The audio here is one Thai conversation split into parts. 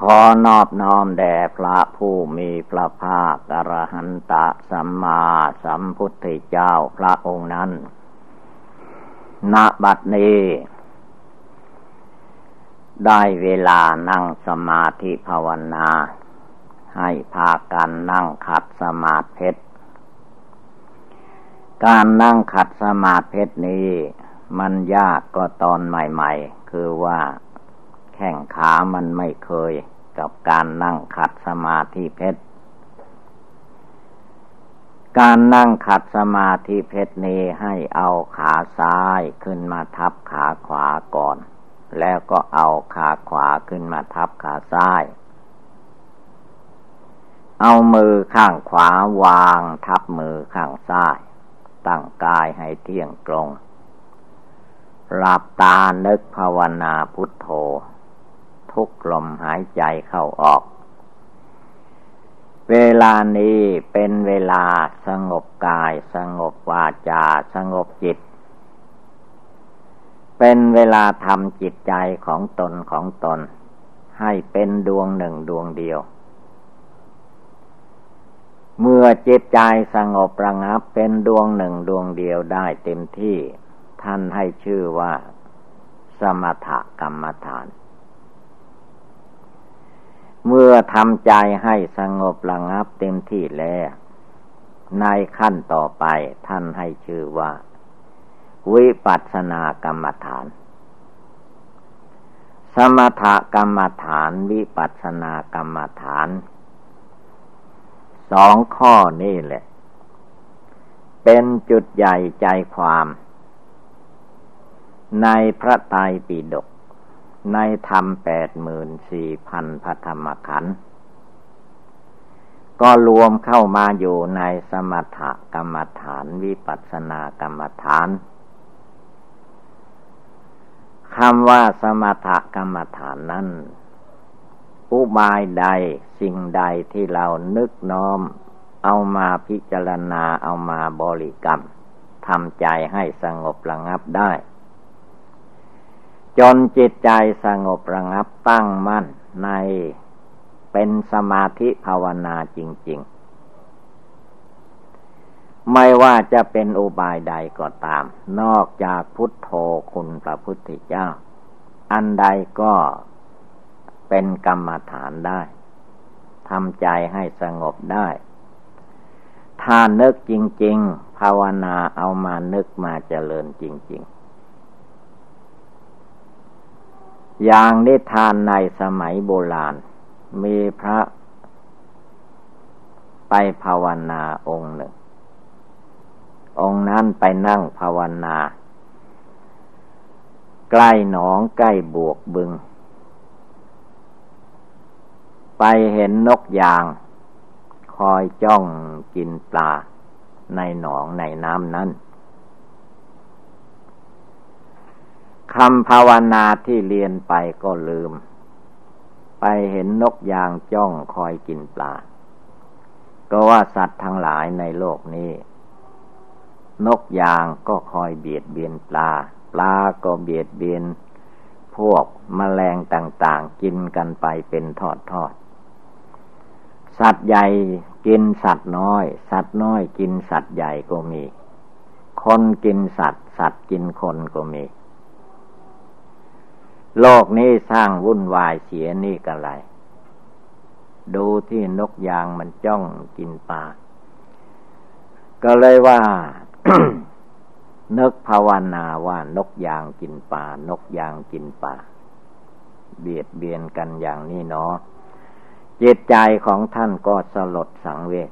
ขอนอบน้อมแด่พระผู้มีพระภาคอรหันตะสัมมาสัมพุทธเจ้าพระองค์นั้น ณ บัดนี้ ได้เวลานั่งสมาธิภาวนา ให้พากันนั่งขัดสมาธิการนั่งขัดสมาธินี้ มันยากก็ตอนใหม่ ๆ คือว่า แข้งขามันไม่เคยกับการนั่งขัดสมาธิเพชร การนั่งขัดสมาธิเพชรนี้ให้เอาขาซ้ายขึ้นมาทับขาขวาก่อน แล้วก็เอาขาขวาขึ้นมาทับขาซ้ายเอามือข้างขวาวางทับมือข้างซ้าย ตั้งกายให้เที่ยงตรงหลับตานึกภาวนาพุทโธ ทุกลมหายใจเข้าออก เวลานี้เป็นเวลาสงบกาย สงบวาจา สงบจิต เป็นเวลาทำจิตใจของตนของตน ให้เป็นดวงหนึ่งดวงเดียวเมื่อจิตใจสงบระงับเป็นดวงหนึ่งดวงเดียวได้เต็มที่ ท่านให้ชื่อว่า สมถกรรมฐาน เมื่อทำใจให้สงบระงับเต็มที่แล้ว ในขั้นต่อไปท่านให้ชื่อว่า วิปัสสนากรรมฐาน สมถกรรมฐาน วิปัสสนากรรมฐาน สองข้อนี่แหละ เป็นจุดใหญ่ใจความ ในพระไตรปิฎก ในธรรมแปดหมื่นสี่พันพระธรรมขันธ์ก็รวมเข้ามาอยู่ในสมถกรรมฐานวิปัสสนากรรมฐานคำว่าสมถกรรมฐานนั้น อุบายใดสิ่งใดที่เรานึกน้อม เอามาพิจารณาเอามาบริกรรมทำใจให้สงบระงับได้ จนจิตใจสงบระงับตั้งมั่นในเป็นสมาธิภาวนาจริง ๆ ไม่ว่าจะเป็นอุบายใดก็ตาม นอกจากพุทโธคุณพระพุทธเจ้า อันใดก็เป็นกรรมฐานได้ทำใจให้สงบได้ถ้านึกจริง ๆ ภาวนาเอามานึกมาเจริญจริง ๆ อย่างนิทานในสมัยโบราณ มีพระไปภาวนาองค์หนึ่ง องค์นั้นไปนั่งภาวนา ใกล้หนองใกล้บวกบึง ไปเห็นนกยาง คอยจ้องกินปลาในหนองในน้ำนั้น คำภาวนาที่เรียนไปก็ลืม ไปเห็นนกยางจ้องคอยกินปลา ก็ว่าสัตว์ทั้งหลายในโลกนี้ นกยางก็คอยเบียดเบียนปลา ปลาก็เบียดเบียน พวกมแมลงต่างๆ กินกันไปเป็นทอดๆสัตว์ใหญ่กินสัตว์น้อย สัตว์น้อยกินสัตว์ใหญ่ก็มี คนกินสัตว์ สัตว์กินคนก็มี โลกนี้สร้างวุ่นวายเสียนี่กันไร ดูที่นกยางมันจ้องกินปลา ก็เลยว่า นึกภาวนาว่านกยางกินปลานกยางกินปลาเบียดเบียนกันอย่างนี้เนาะจิตใจของท่านก็สลดสังเวช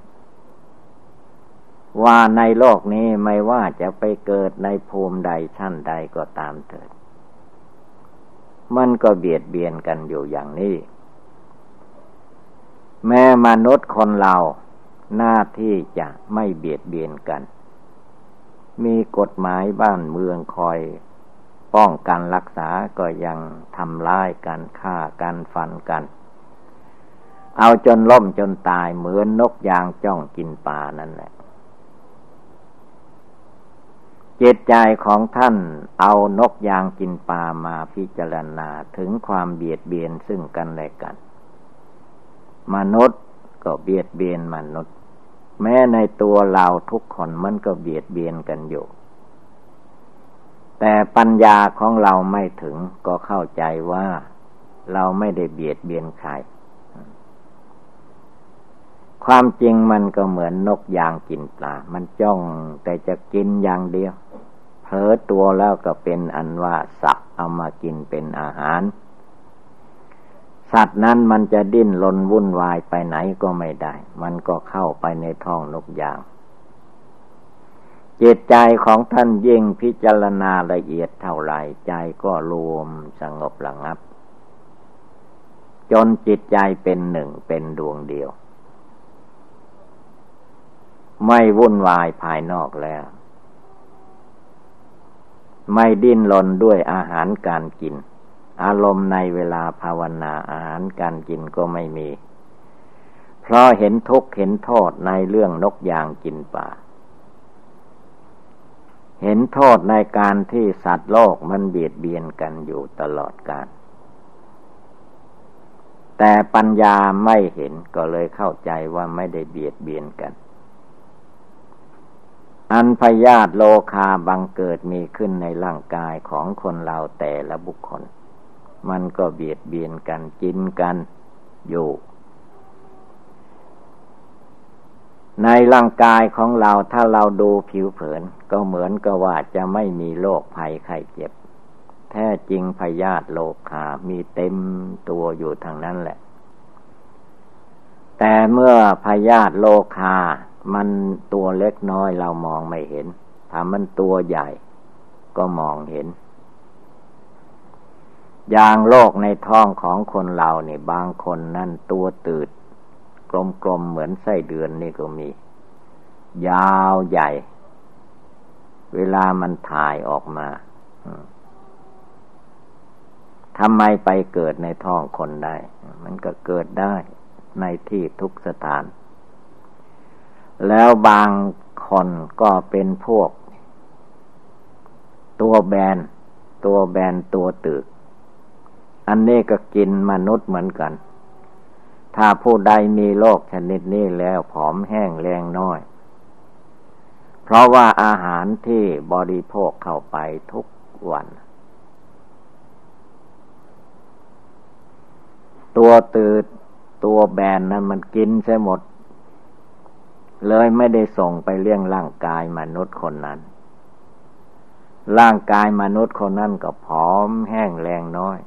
ว่าในโลกนี้ไม่ว่าจะไปเกิดในภูมิใดชั้นใดก็ตามเถิด มันก็เบียดเบียนกันอยู่อย่างนี้ แม้มนุษย์คนเราหน้าที่จะไม่เบียดเบียนกัน มีกฎหมายบ้านเมืองคอย ป้องกันรักษาก็ยังทำร้ายกันฆ่ากันฟันกัน เอาจนล่มจนตายเหมือนนกยางจ้องกินปลานั่นแหละ จิตใจของท่านเอานกยางกินปลามาพิจารณาถึงความเบียดเบียนซึ่งกันและกัน มนุษย์ก็เบียดเบียนมนุษย์ แม้ในตัวเราทุกคนมันก็เบียดเบียนกันอยู่ แต่ปัญญาของเราไม่ถึงก็เข้าใจว่าเราไม่ได้เบียดเบียนใคร ความจริงมันก็เหมือนนกยางกินปลา มันจ้องแต่จะกินอย่างเดียว เผลอตัวแล้วก็เป็นอันว่าสัตว์เอามากินเป็นอาหาร สัตว์นั้นมันจะดิ้นรนวุ่นวายไปไหนก็ไม่ได้ มันก็เข้าไปในท้องนกยาง จิตใจของท่านยิ่งพิจารณาละเอียดเท่าไรใจก็รวมสงบระงับ จนจิตใจเป็นหนึ่งเป็นดวงเดียว ไม่วุ่นวายภายนอกแล้ว ไม่ดิ้นรนด้วยอาหารการกิน อารมณ์ในเวลาภาวนาอาหารการกินก็ไม่มี เพราะเห็นทุกข์เห็นโทษในเรื่องนกยางกินป่า เห็นโทษในการที่สัตว์โลกมันเบียดเบียนกันอยู่ตลอดกาลแต่ปัญญาไม่เห็นก็เลยเข้าใจว่าไม่ได้เบียดเบียนกัน อันพยาธิโลคาบังเกิดมีขึ้นในร่างกายของคนเราแต่ละบุคคล มันก็เบียดเบียนกันกินกันอยู่ ในร่างกายของเราถ้าเราดูผิวเผิน ก็เหมือนกับว่าจะไม่มีโรคภัยไข้เจ็บ แท้จริงพยาธิโลคามีเต็มตัวอยู่ทางนั้นแหละ แต่เมื่อพยาธิโลคา มันตัวเล็กน้อยเรามองไม่เห็น ถ้ามันตัวใหญ่ก็มองเห็น อย่างโรคในท้องของคนเราเนี่ยบางคนนั่นตัวตืด กลมๆเหมือนไส้เดือนนี่ก็มี ยาวใหญ่ เวลามันถ่ายออกมาทำไมไปเกิดในท้องคนได้ มันก็เกิดได้ ในที่ทุกสถาน แล้วบางคนก็เป็นพวก ตัวแบน ตัวแบนตัวตึก อันนี้ก็กินมนุษย์เหมือนกัน ถ้าผู้ใดมีโรคชนิดนี้แล้วผอมแห้งแรงน้อย เพราะว่าอาหารที่บริโภคเข้าไปทุกวันตัวตืด ตัวแบนนั้นมันกินใช่หมด เลยไม่ได้ส่งไปเลี้ยงร่างกายมนุษย์คนนั้น ร่างกายมนุษย์คนนั้นก็ผอมแห้งแรงน้อย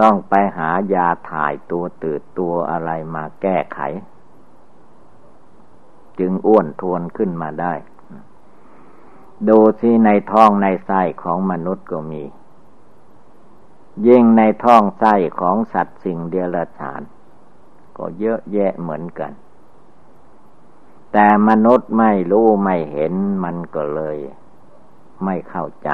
ต้องไปหายาถ่ายตัวตืดตัวอะไรมาแก้ไข จึงอ้วนทวนขึ้นมาได้ ดูที่ในท้องในไส้ของมนุษย์ก็มี ยิ่งในท้องไส้ของสัตว์สิ่งเดียรฉาน ก็เยอะแยะเหมือนกัน แต่มนุษย์ไม่รู้ไม่เห็นมันก็เลย ไม่เข้าใจ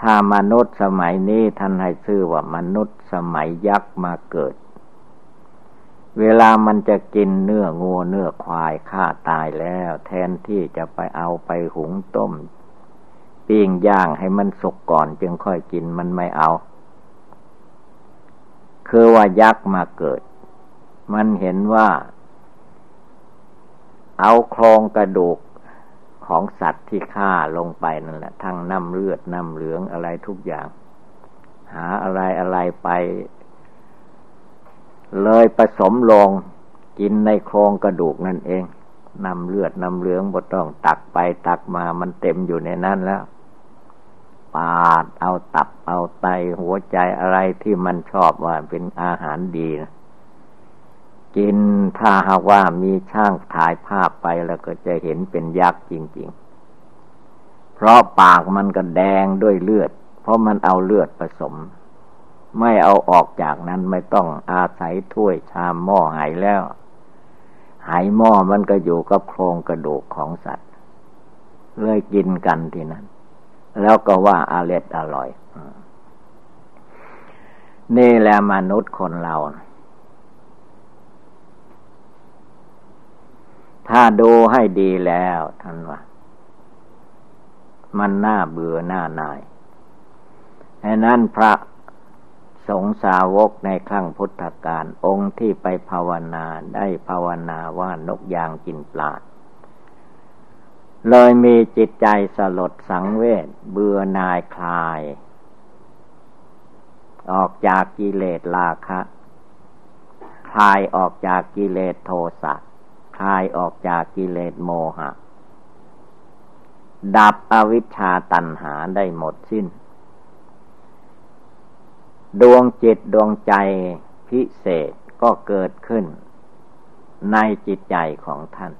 ถ้ามนุษย์สมัยนี้ท่านให้ชื่อว่ามนุษย์สมัยยักษ์มาเกิด เวลามันจะกินเนื้องัวเนื้อควายฆ่าตายแล้ว แทนที่จะไปเอาไปหุงต้ม ปิ้งย่างให้มันสุกก่อนจึงค่อยกินมันไม่เอา คือว่ายักษ์มาเกิด มันเห็นว่า เอาโครงกระดูกของสัตว์ที่ฆ่าลงไปนั่นแหละ ทั้งน้ำเลือดน้ำเหลืองอะไรทุกอย่าง หาอะไรอะไรไป เลยผสมลงกินในโครงกระดูกนั่นเอง น้ำเลือดน้ำเหลืองบดต้องตักไปตักมามันเต็มอยู่ในนั้นแล้วปาดเอาตับเอาไตหัวใจอะไรที่มันชอบว่าเป็นอาหารดีนะกินถ้าหากว่ามีช่างถ่ายภาพไปแล้วก็จะเห็นเป็นยักษ์จริง ๆ เพราะปากมันก็แดงด้วยเลือด เพราะมันเอาเลือดผสม ไม่เอาออกจากนั้นไม่ต้องอาศัยถ้วยชามหม้อหายแล้ว หายหม้อมันก็อยู่กับโครงกระดูกของสัตว์ เลยกินกันที่นั้น แล้วก็ว่าอาเล็ดอร่อย นี่แหละมนุษย์คนเรา ถ้าดูให้ดีแล้วท่านว่า มันน่าเบื่อหน้านายฉะนั้นพระ สงสาวกในครั้งพุทธกาลองค์ที่ไปภาวนาได้ภาวนาว่านกยางกินปลาเลยมีจิตใจสลดสังเวชเบื่อนายคลาย ออกจากกิเลสราคะ คลายออกจากกิเลสโทสะคลายออกจากกิเลสโมหะ ดับอวิชชาตัณหาได้หมดสิ้น ดวงจิตดวงใจพิเศษก็เกิดขึ้น ในจิตใจของท่าน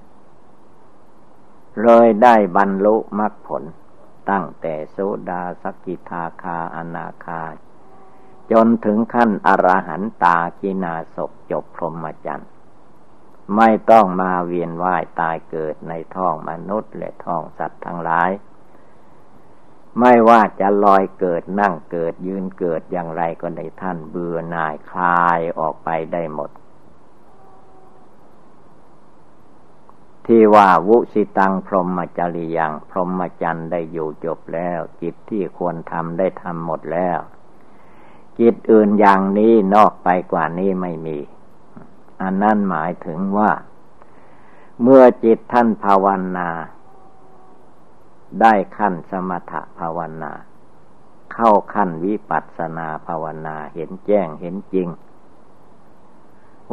เลยได้บรรลุมรรคผล ตั้งแต่โสดาสกิทาคาอนาคา จนถึงขั้นอรหันตากินาศจบพรหมจรรย์ไม่ต้องมาเวียนว่ายตายเกิดในท้องมนุษย์และท้องสัตว์ทั้งหลาย ไม่ว่าจะลอยเกิดนั่งเกิดยืนเกิดอย่างไรก็ได้ท่านเบื่อหน่ายคลายออกไปได้หมด ที่ว่าวุสิตังพรหมจริยัง พรหมจรรย์ได้อยู่จบแล้วจิตที่ควรทำได้ทำหมดแล้วจิตอื่นอย่างนี้นอกไปกว่านี้ไม่มี อันนั้นหมายถึงว่า เมื่อจิตท่านภาวนา ได้ขั้นสมถภาวนา เข้าขั้นวิปัสสนาภาวนาเห็นแจ้งเห็นจริง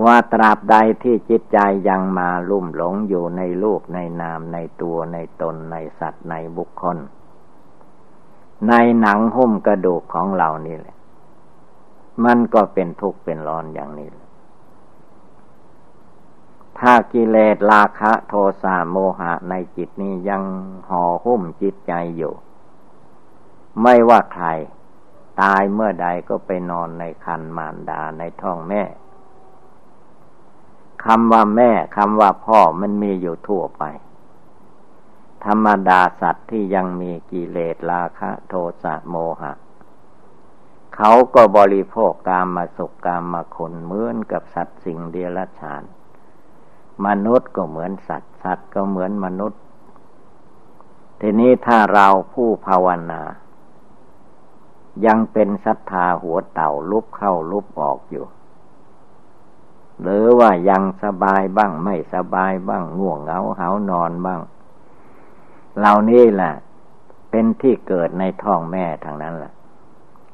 ว่าตราบใดที่จิตใจยังมาลุ่มหลงอยู่ในรูปในนามในตัวในตนในสัตว์ในบุคคล ในหนังหุ้มกระดูกของเรานี่แหละ มันก็เป็นทุกข์เป็นร้อนอย่างนี้ ถ้ากิเลสราคะโทสะโมหะในจิตนี้ยังห่อหุ้มจิตใจอยู่ ไม่ว่าใคร ตายเมื่อใดก็ไปนอนในคันมารดาในท้องแม่คำว่าแม่คำว่าพ่อมันมีอยู่ทั่วไป ธรรมดาสัตว์ที่ยังมีกิเลสราคะ โทสะโมหะ เขาก็บริโภคกามมาสุกกามมาคนเหมือนกับสัตว์สิ่งเดียรฉาน มนุษย์ก็เหมือนสัตว์ สัตว์ก็เหมือนมนุษย์ ทีนี้ถ้าเราผู้ภาวนา ยังเป็นศรัทธาหัวเต่าลุบเข้าลุบออกอยู่ หรือว่ายังสบายบ้างไม่สบายบ้างง่วงเหงาเหานอนบ้าง เหล่านี้แหละเป็นที่เกิดในท้องแม่ทางนั้นแหละ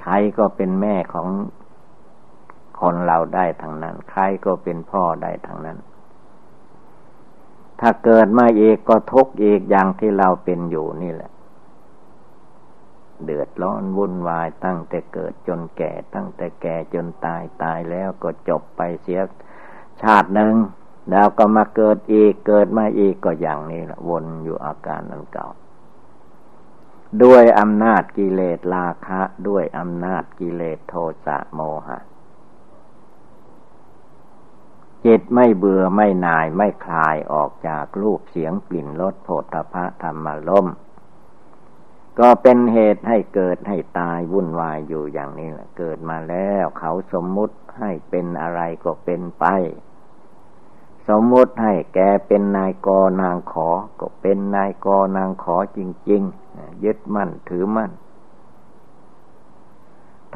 ใครก็เป็นแม่ของคนเราได้ทางนั้น ใครก็เป็นพ่อได้ทางนั้น ถ้าเกิดมาเอกก็ทุกข์อีกอย่างที่เราเป็นอยู่นี่แหละ เดือดร้อนวุ่นวายตั้งแต่เกิดจนแก่ ตั้งแต่แก่จนตายตายแล้วก็จบไปเสียชาติหนึ่งแล้วก็มาเกิดอีกเกิดมาอีกก็อย่างนี้ละวนอยู่อาการนั้นเก่า ด้วยอำนาจกิเลสราคะ ด้วยอำนาจกิเลสโทสะโมหะ จิตไม่เบื่อไม่นายไม่คลายออกจากรูปเสียงกลิ่นรสโผฏฐะธรรมลมก็เป็นเหตุให้เกิดให้ตายวุ่นวายอยู่อย่างนี้แหละ เกิดมาแล้วเขาสมมุติให้เป็นอะไรก็เป็นไป สมมุติให้แกเป็นนายกนางขอ ก็เป็นนายกนางขอจริง ๆ ยึดมั่นถือมั่น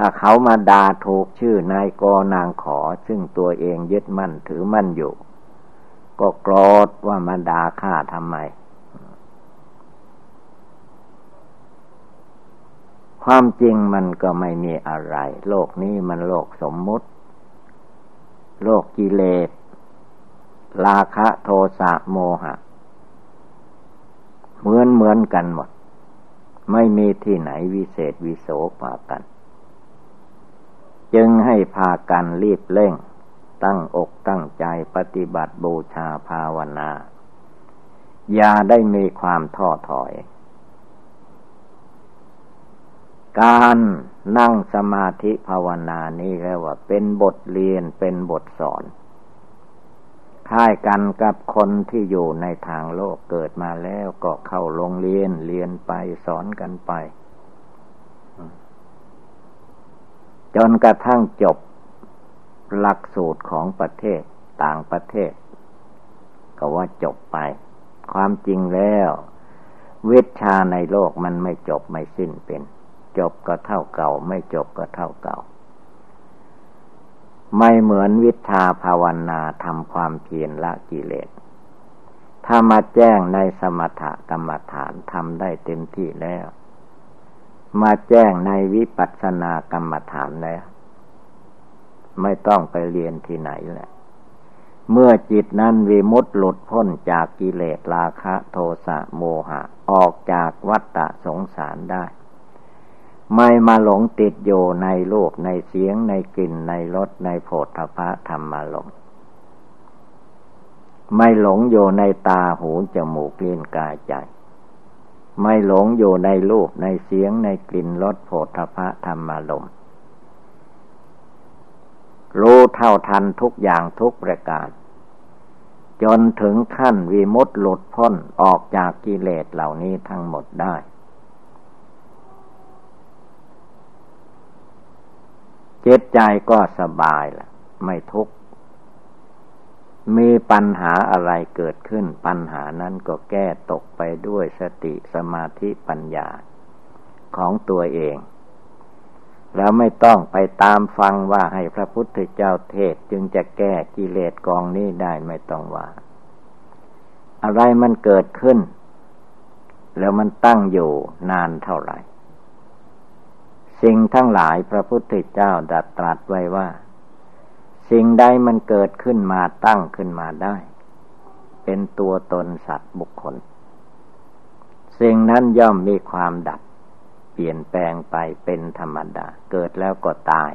ถ้าเขามาด่าถูกชื่อนายกนางขอ ซึ่งตัวเองยึดมั่นถือมั่นอยู่ ก็โกรธว่ามาด่าข้าทำไม ความจริงมันก็ไม่มีอะไร โลกนี้มันโลกสมมุติ โลกกิเลสราคะโทสะโมหะ เหมือนเหมือนกันหมด ไม่มีที่ไหนวิเศษวิโสกว่ากัน จึงให้พากันรีบเร่ง ตั้งอกตั้งใจปฏิบัติบูชาภาวนา อย่าได้มีความท้อถอย การนั่งสมาธิภาวนานี้เรียกว่า เป็นบทเรียนเป็นบทสอนค่ายกันกับคนที่อยู่ในทางโลกเกิดมาแล้วก็เข้าโรงเรียนเรียนไปสอนกันไป จนกระทั่งจบหลักสูตรของประเทศต่างประเทศ ก็ว่าจบไป ความจริงแล้ววิชาในโลกมันไม่จบไม่สิ้นเป็น จบก็เท่าเก่า ไม่จบก็เท่าเก่า ไม่เหมือนวิชาภาวนาทำความเพียรละกิเลสถ้ามาแจ้งในสมถกรรมฐานทำได้เต็มที่แล้ว มาแจ้งในวิปัสสนากรรมฐานแล้ว ไม่ต้องไปเรียนที่ไหนแหละเมื่อจิตนั้นวิมุตต์หลุดพ้นจากกิเลสราคะโทสะโมหะ ออกจากวัฏฏะสงสารได้ ไม่มาหลงติดอยู่ในรูปในเสียงในกลิ่นในรสในโผฏฐพะธรรมารมไม่หลงอยู่ในตาหูจมูกลิ้นกายใจ ไม่หลงอยู่ในรูปในเสียงในกลิ่นรสโผฏฐะธรรมารมรู้เท่าทันทุกอย่างทุกประการ จนถึงขั้นวิมุตติหลุดพ้นออกจากกิเลสเหล่านี้ทั้งหมดได้จิตใจก็สบายละไม่ทุกข์ มีปัญหาอะไรเกิดขึ้น ปัญหานั้นก็แก้ตกไปด้วยสติสมาธิปัญญาของตัวเอง แล้วไม่ต้องไปตามฟังว่าให้พระพุทธเจ้าเทศจึงจะแก้กิเลสกองนี้ได้ไม่ต้องว่า อะไรมันเกิดขึ้น แล้วมันตั้งอยู่นานเท่าไหร่ สิ่งทั้งหลายพระพุทธเจ้าดัดตรัสไว้ว่า สิ่งใดมันเกิดขึ้นมาตั้งขึ้นมาได้ เป็นตัวตนสัตว์บุคคล สิ่งนั้นย่อมมีความดับ เปลี่ยนแปลงไปเป็นธรรมดา เกิดแล้วก็ตาย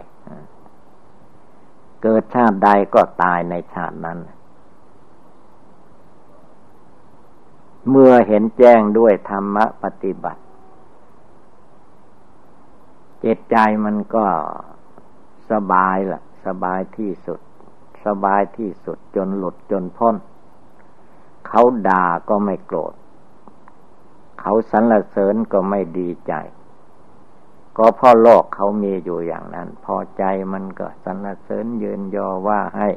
เกิดชาติใดก็ตายในชาตินั้น เมื่อเห็นแจ้งด้วยธรรมปฏิบัติ จิตใจมันก็สบายละ่ะ สบายที่สุด สบายที่สุดจนหลุดจนพ้น เขาด่าก็ไม่โกรธ เขาสรรเสริญก็ไม่ดีใจ ก็เพราะโลกเขามีอยู่อย่างนั้น พอใจมันก็สรรเสริญยืนยอว่าให้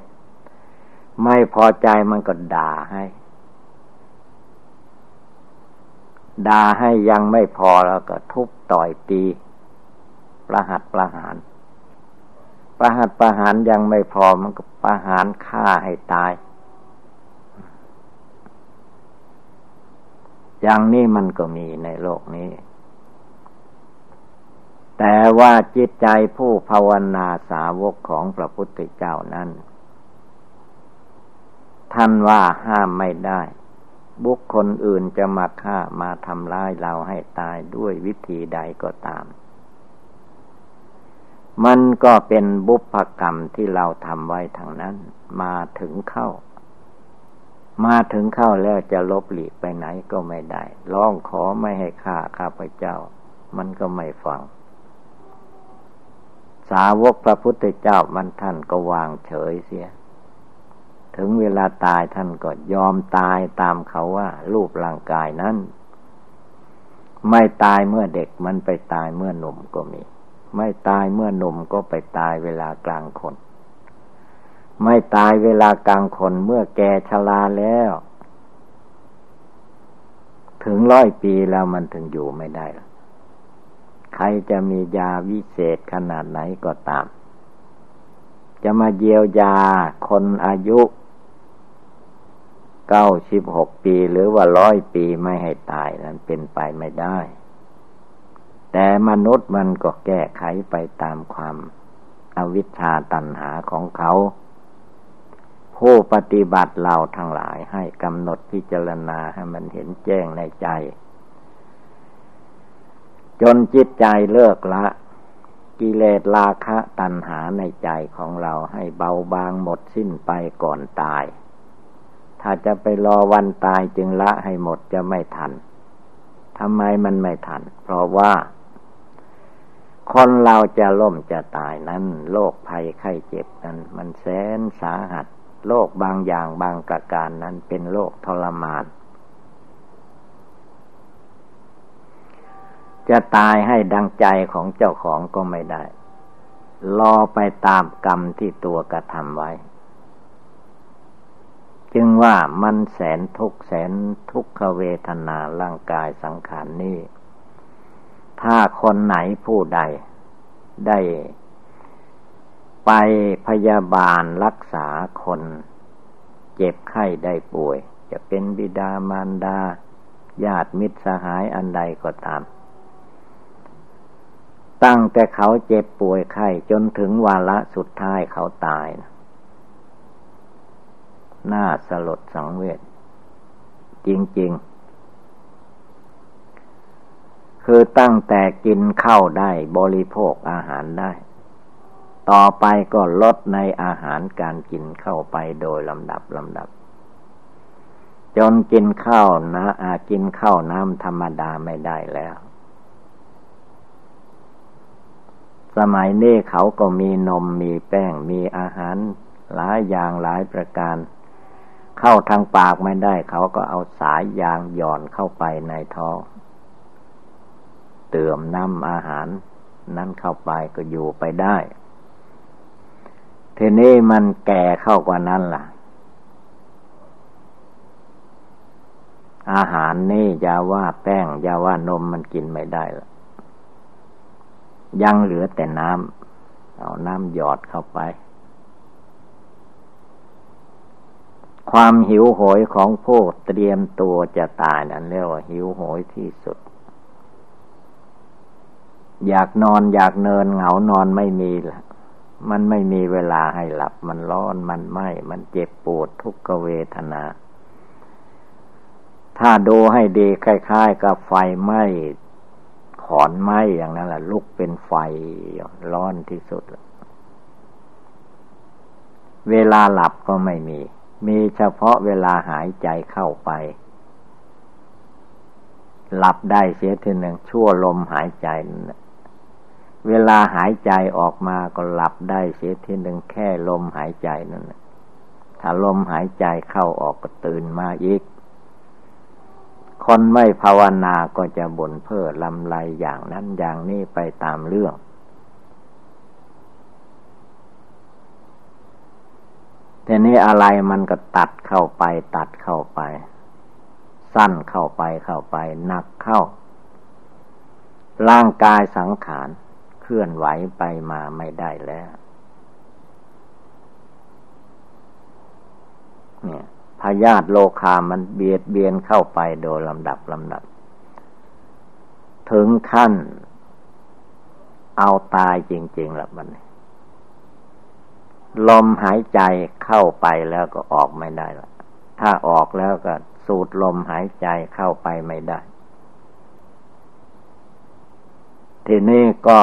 ไม่พอใจมันก็ด่าให้ด่าให้ยังไม่พอแล้วก็ทุบต่อยตี ประหัตประหาร ประหัตประหารยังไม่พอมันก็ประหารฆ่าให้ตาย อย่างนี้มันก็มีในโลกนี้ แต่ว่าจิตใจผู้ภาวนาสาวกของพระพุทธเจ้านั้น ท่านว่าห้ามไม่ได้ บุคคลอื่นจะมาฆ่ามาทำร้ายเราให้ตายด้วยวิธีใดก็ตาม มันก็เป็นบุพกรรมที่เราทำไว้ทางนั้น มาถึงเข้า มาถึงเข้าแล้วจะลบหลีกไปไหนก็ไม่ได้ร้องขอไม่ให้ฆ่าข้าพเจ้า มันก็ไม่ฟัง สาวกพระพุทธเจ้ามันท่านก็วางเฉยเสีย ถึงเวลาตายท่านก็ยอมตายตามเขาว่า รูปร่างกายนั้น ไม่ตายเมื่อเด็กมันไปตายเมื่อหนุ่มก็มี ไม่ตายเมื่อหนุ่มก็ไปตายเวลากลางคน ไม่ตายเวลากลางคนเมื่อแก่ชราแล้ว ถึงร้อยปีแล้วมันถึงอยู่ไม่ได้ ใครจะมียาวิเศษขนาดไหนก็ตาม จะมาเยียวยาคนอายุเก้าสิบหกปีหรือว่าร้อยปีไม่ให้ตายนั้นเป็นไปไม่ได้ แต่มนุษย์มันก็แก้ไขไปตามความอวิชชาตัณหาของเขา ผู้ปฏิบัติเราทั้งหลายให้กำหนดพิจารณาให้มันเห็นแจ้งในใจ จนจิตใจเลิกละ กิเลสราคะตัณหาในใจของเราให้เบาบางหมดสิ้นไปก่อนตาย ถ้าจะไปรอวันตายจึงละให้หมดจะไม่ทันทำไมมันไม่ทัน เพราะว่า คนเราจะล่มจะตายนั้นโรคภัยไข้เจ็บนั้น มันแสนสาหัสโรคบางอย่างบางประการนั้นเป็นโรคทรมาน จะตายให้ดังใจของเจ้าของก็ไม่ได้ รอไปตามกรรมที่ตัวกระทำไว้ จึงว่ามันแสนทุกแสนทุกขเวทนาร่างกายสังขารนนี้ ถ้าคนไหนผู้ใด ได้ ไปพยาบาลรักษาคน เจ็บไข้ได้ป่วย จะเป็นบิดามารดา ญาติมิตรสหายอันใดก็ตาม ตั้งแต่เขาเจ็บป่วยไข้จนถึงวาระสุดท้ายเขาตายนะน่าสลดสังเวชจริง ๆ คือตั้งแต่กินข้าวได้บริโภคอาหารได้ ต่อไปก็ลดในอาหารการกินเข้าไปโดยลำดับลำดับ จนกินข้าวนะอากินข้าวน้ำธรรมดาไม่ได้แล้ว สมัยนี้เขาก็มีนมมีแป้งมีอาหารหลายอย่างหลายประการ เข้าทางปากไม่ได้ เขาก็เอาสายยางหย่อนเข้าไปในท้อง เติมน้ำอาหาร นั้นเข้าไปก็อยู่ไปได้ ทีนี้มันแก่เข้ากว่านั้นล่ะ อาหารนี่ยาว่าแป้งยาว่านมมันกินไม่ได้ละยังเหลือแต่น้ำเอาน้ำหยอดเข้าไปความหิวโหยของผู้เตรียมตัวจะตายนั่นเรียกว่าหิวโหยที่สุด อยากนอนอยากเนินเหงานอนไม่มีละมันไม่มีเวลาให้หลับ มันร้อนมันไหมมันเจ็บปวดทุกขเวทนา ถ้าดูให้ดีคล้ายๆ กับไฟไหม้ขอนไหม้อย่างนั้นแหละลุกเป็นไฟร้อนที่สุด เวลาหลับก็ไม่มี มีเฉพาะเวลาหายใจเข้าไป หลับได้เสียทีหนึ่งชั่วลมหายใจ เวลาหายใจออกมาก็หลับได้เสียทีหนึ่งแค่ลมหายใจนั่นแหละถ้าลมหายใจเข้าออกก็ตื่นมาอีก คนไม่ภาวนาก็จะบ่นเพ้อลำไรอย่างนั้นอย่างนี้ไปตามเรื่องทีนี้อะไรมันก็ตัดเข้าไป ตัดเข้าไป สั้นเข้าไปเข้าไปหนักเข้า ร่างกายสังขาร เคลื่อนไหวไปมาไม่ได้แล้ว เนี่ยพยาธิโลคามันเบียดเบียนเข้าไปโดยลำดับลำดับ ถึงขั้น เอาตายจริงๆแล้วมันลมหายใจเข้าไปแล้วก็ออกไม่ได้ละถ้าออกแล้วก็สูดลมหายใจเข้าไปไม่ได้ ทีนี้ก็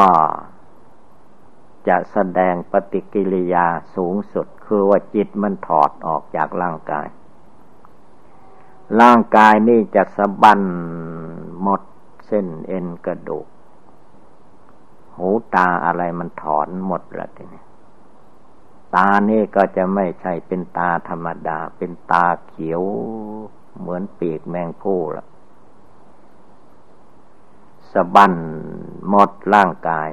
จะแสดงปฏิกิริยาสูงสุดคือว่าจิตมันถอดออกจากร่างกาย ร่างกายนี่จะสะบันหมดเส้นเอ็นกระดูก หูตาอะไรมันถอนหมดละทีนี้ตานี่ก็จะไม่ใช่เป็นตาธรรมดา เป็นตาเขียวเหมือนปีกแมงผู้ละ สะบั้นหมดร่างกาย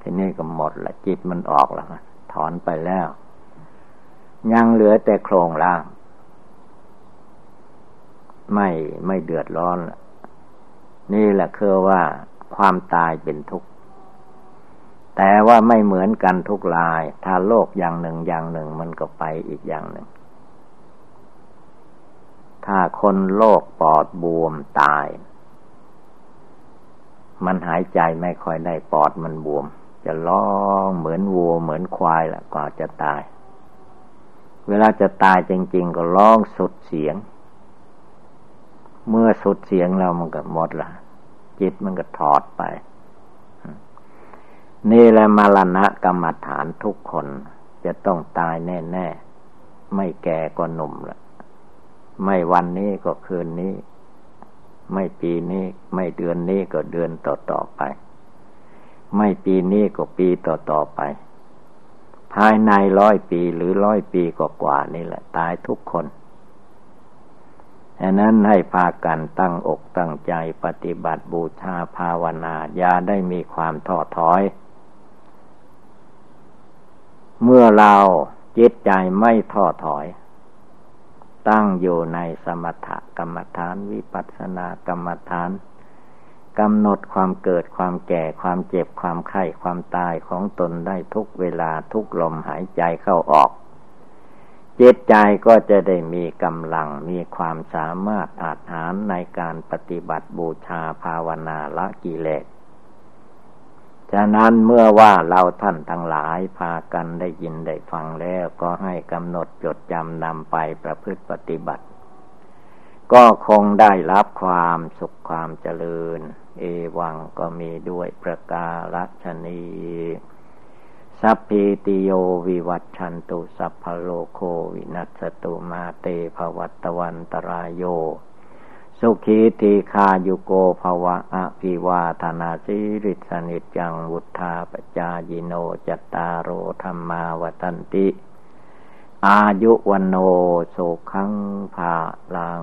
ทีนี้ก็หมดละจิตมันออกแล้วถอนไปแล้ว ยังเหลือแต่โครงร่าง ไม่ไม่เดือดร้อน นี่แหละคือว่าความตายเป็นทุกข์แต่ว่าไม่เหมือนกันทุกลาย ถ้าโลกอย่างหนึ่งอย่างหนึ่งมันก็ไปอีกอย่างหนึ่ง ถ้าคนโรคปอดบวมตาย มันหายใจไม่ค่อยได้ปอดมันบวม จะร้องเหมือนวัวเหมือนควายละกว่าจะตาย เวลาจะตายจริง ๆ ก็ร้องสุดเสียง เมื่อสุดเสียงเรามันก็หมดละจิตมันก็ถอดไป นี่แหละมรณะกรรมฐานทุกคนจะต้องตายแน่ ๆ ไม่แก่ก็หนุ่มละ ไม่วันนี้ก็คืนนี้ ไม่ปีนี้ ไม่เดือนนี้ก็เดือนต่อต่อไป ไม่ปีนี้ก็ปีต่อต่อไป ภายในร้อยปีหรือร้อยปีกว่านี่แหละ ตายทุกคนฉะนั้นให้พากันตั้งอกตั้งใจปฏิบัติบูชาภาวนาอย่าได้มีความท้อถอย เมื่อเราจิตใจไม่ท้อถอย ตั้งอยู่ในสมถกรรมฐานวิปัสสนากรรมฐานกำหนดความเกิดความแก่ความเจ็บความไข้ความตายของตนได้ทุกเวลาทุกลมหายใจเข้าออกจิตใจก็จะได้มีกำลังมีความสามารถอาจหารในการปฏิบัติบูชาภาวนาละกิเลส ฉะนั้นเมื่อว่าเราท่านทั้งหลายพากันได้ยินได้ฟังแล้วก็ให้กำหนดจดจำนำไปประพฤติปฏิบัติ ก็คงได้รับความสุขความเจริญ เอวังก็มีด้วยประกาศนีสัพพิติโยวิวัตชันตุสัพพโลโควินัสตุมาเตภวัตวันตรายโย สุขีติคายุโกภวะอภิวาธนาสิริสนิจังวุธาปจายิโนจตารโอธรรมาวตันติ อายุวันโนโสขังภาลัง